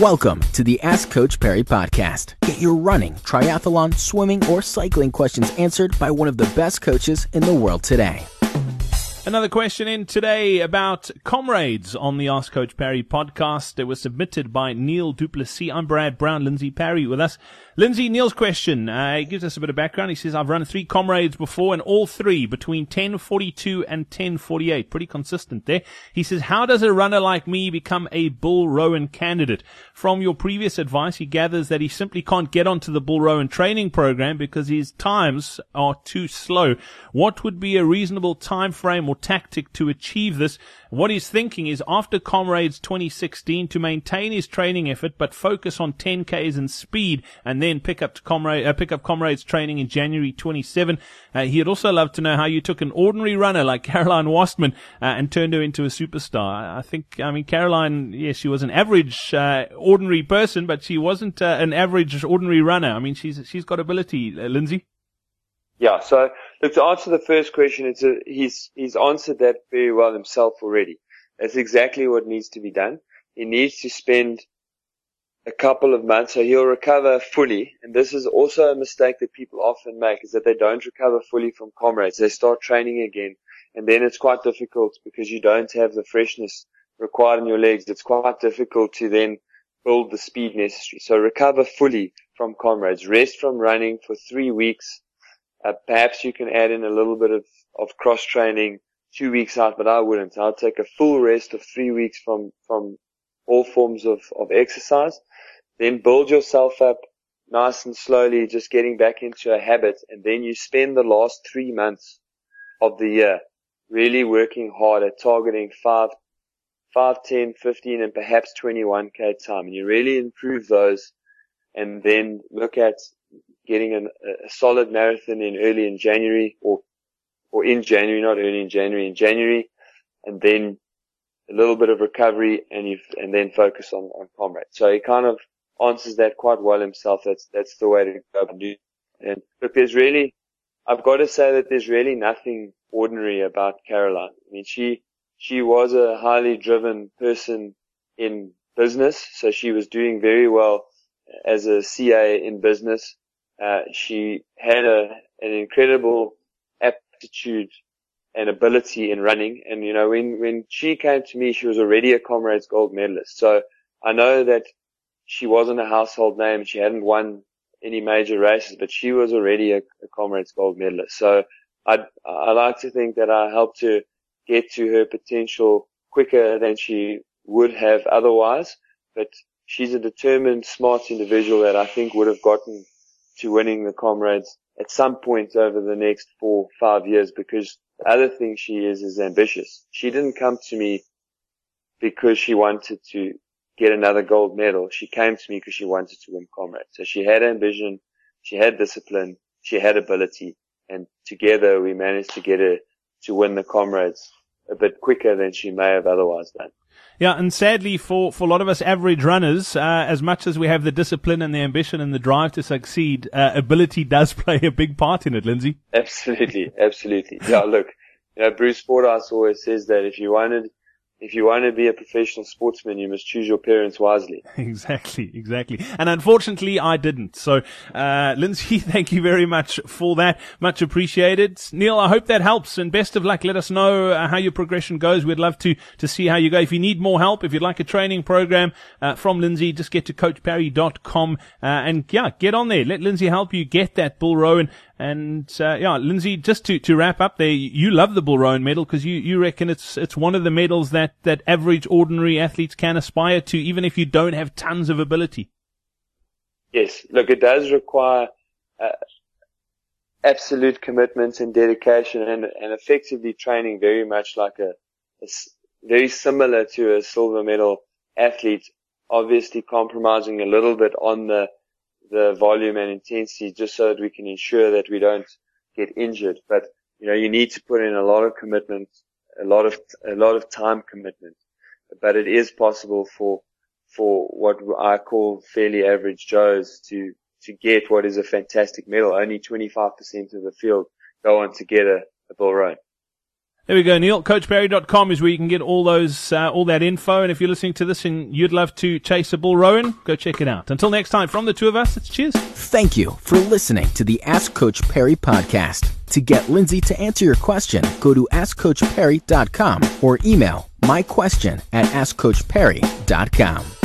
Welcome to the Ask Coach Parry podcast. Get your running, triathlon, swimming, or cycling questions answered by one of the best coaches in the world today. Another question in today about comrades on the Ask Coach Parry podcast. It was submitted by Neil Duplessis. I'm Brad Brown, Lindsay Parry with us. Lindsay, Neil's question uh, gives us a bit of background. He says, I've run three comrades before and all three between 1042 and 1048. Pretty consistent there. He says, how does a runner like me become a Bill Rowan candidate? From your previous advice, he gathers that he simply can't get onto the Bill Rowan training program because his times are too slow. What would be a reasonable time frame or tactic to achieve this? What he's thinking is after Comrades 2016 to maintain his training effort, but focus on 10Ks and speed and then pick up comrade, uh, pick up Comrades training in January 27. Uh, he'd also love to know how you took an ordinary runner like Caroline Wöstmann uh, and turned her into a superstar. I think, I mean, Caroline, yes, she was an average, uh, ordinary person, but she wasn't uh, an average ordinary runner. I mean, she's, she's got ability, uh, Lindsay. Yeah. So look, to answer the first question, it's a, he's, he's answered that very well himself already. That's exactly what needs to be done. He needs to spend a couple of months so he'll recover fully. And this is also a mistake that people often make is that they don't recover fully from comrades. They start training again and then it's quite difficult because you don't have the freshness required in your legs. It's quite difficult to then build the speed necessary. So recover fully from comrades. Rest from running for three weeks uh, perhaps you can add in a little bit of, of cross training two weeks out, but I wouldn't. I'll take a full rest of three weeks from, from all forms of, of exercise. Then build yourself up nice and slowly, just getting back into a habit. And then you spend the last three months of the year really working hard at targeting five, five, 10, 15, and perhaps 21k time. And you really improve those and then look at getting an, a solid marathon in early in January or, or in January, not early in January, in January, and then a little bit of recovery and you, and then focus on, on comrade. So he kind of answers that quite well himself. That's, that's the way to go. And look, there's really, I've got to say that there's really nothing ordinary about Caroline. I mean, she, she was a highly driven person in business. So she was doing very well as a CA in business. Uh, she had a, an incredible aptitude and ability in running. And, you know, when, when she came to me, she was already a Comrades Gold medalist. So I know that she wasn't a household name. She hadn't won any major races, but she was already a, a Comrades Gold medalist. So I, I like to think that I helped her get to her potential quicker than she would have otherwise. But she's a determined, smart individual that I think would have gotten to winning the comrades at some point over the next four, five years because the other thing she is is ambitious. She didn't come to me because she wanted to get another gold medal. She came to me because she wanted to win comrades. So she had ambition, she had discipline, she had ability, and together we managed to get her to win the comrades a bit quicker than she may have otherwise done. Yeah, and sadly for, for a lot of us average runners, uh, as much as we have the discipline and the ambition and the drive to succeed, uh, ability does play a big part in it, Lindsay. Absolutely, absolutely. Yeah, look, you know, Bruce Sporthouse always says that if you wanted if you want to be a professional sportsman, you must choose your parents wisely. Exactly, exactly. And unfortunately, I didn't. So, uh, Lindsay, thank you very much for that. Much appreciated. Neil, I hope that helps and best of luck. Let us know uh, how your progression goes. We'd love to, to see how you go. If you need more help, if you'd like a training program, uh, from Lindsay, just get to coachparry.com, uh, and yeah, get on there. Let Lindsay help you get that Bill Rowan and uh, yeah, Lindsay, just to, to wrap up there, you love the Bill Rowan medal because you, you reckon it's it's one of the medals that, that average ordinary athletes can aspire to, even if you don't have tons of ability. Yes, look, it does require uh, absolute commitment and dedication, and and effectively training very much like a, a very similar to a silver medal athlete. Obviously, compromising a little bit on the the volume and intensity just so that we can ensure that we don't get injured. But, you know, you need to put in a lot of commitment, a lot of, a lot of time commitment. But it is possible for, for what I call fairly average Joes to, to get what is a fantastic medal. Only 25% of the field go on to get a, a Bill Rowan. There we go, Neil. CoachParry.com is where you can get all those, uh, all that info. And if you're listening to this and you'd love to chase a Bill Rowan, go check it out. Until next time, from the two of us, it's cheers. Thank you for listening to the Ask Coach Parry podcast. To get Lindsay to answer your question, go to AskCoachParry.com or email my question at AskCoachParry.com.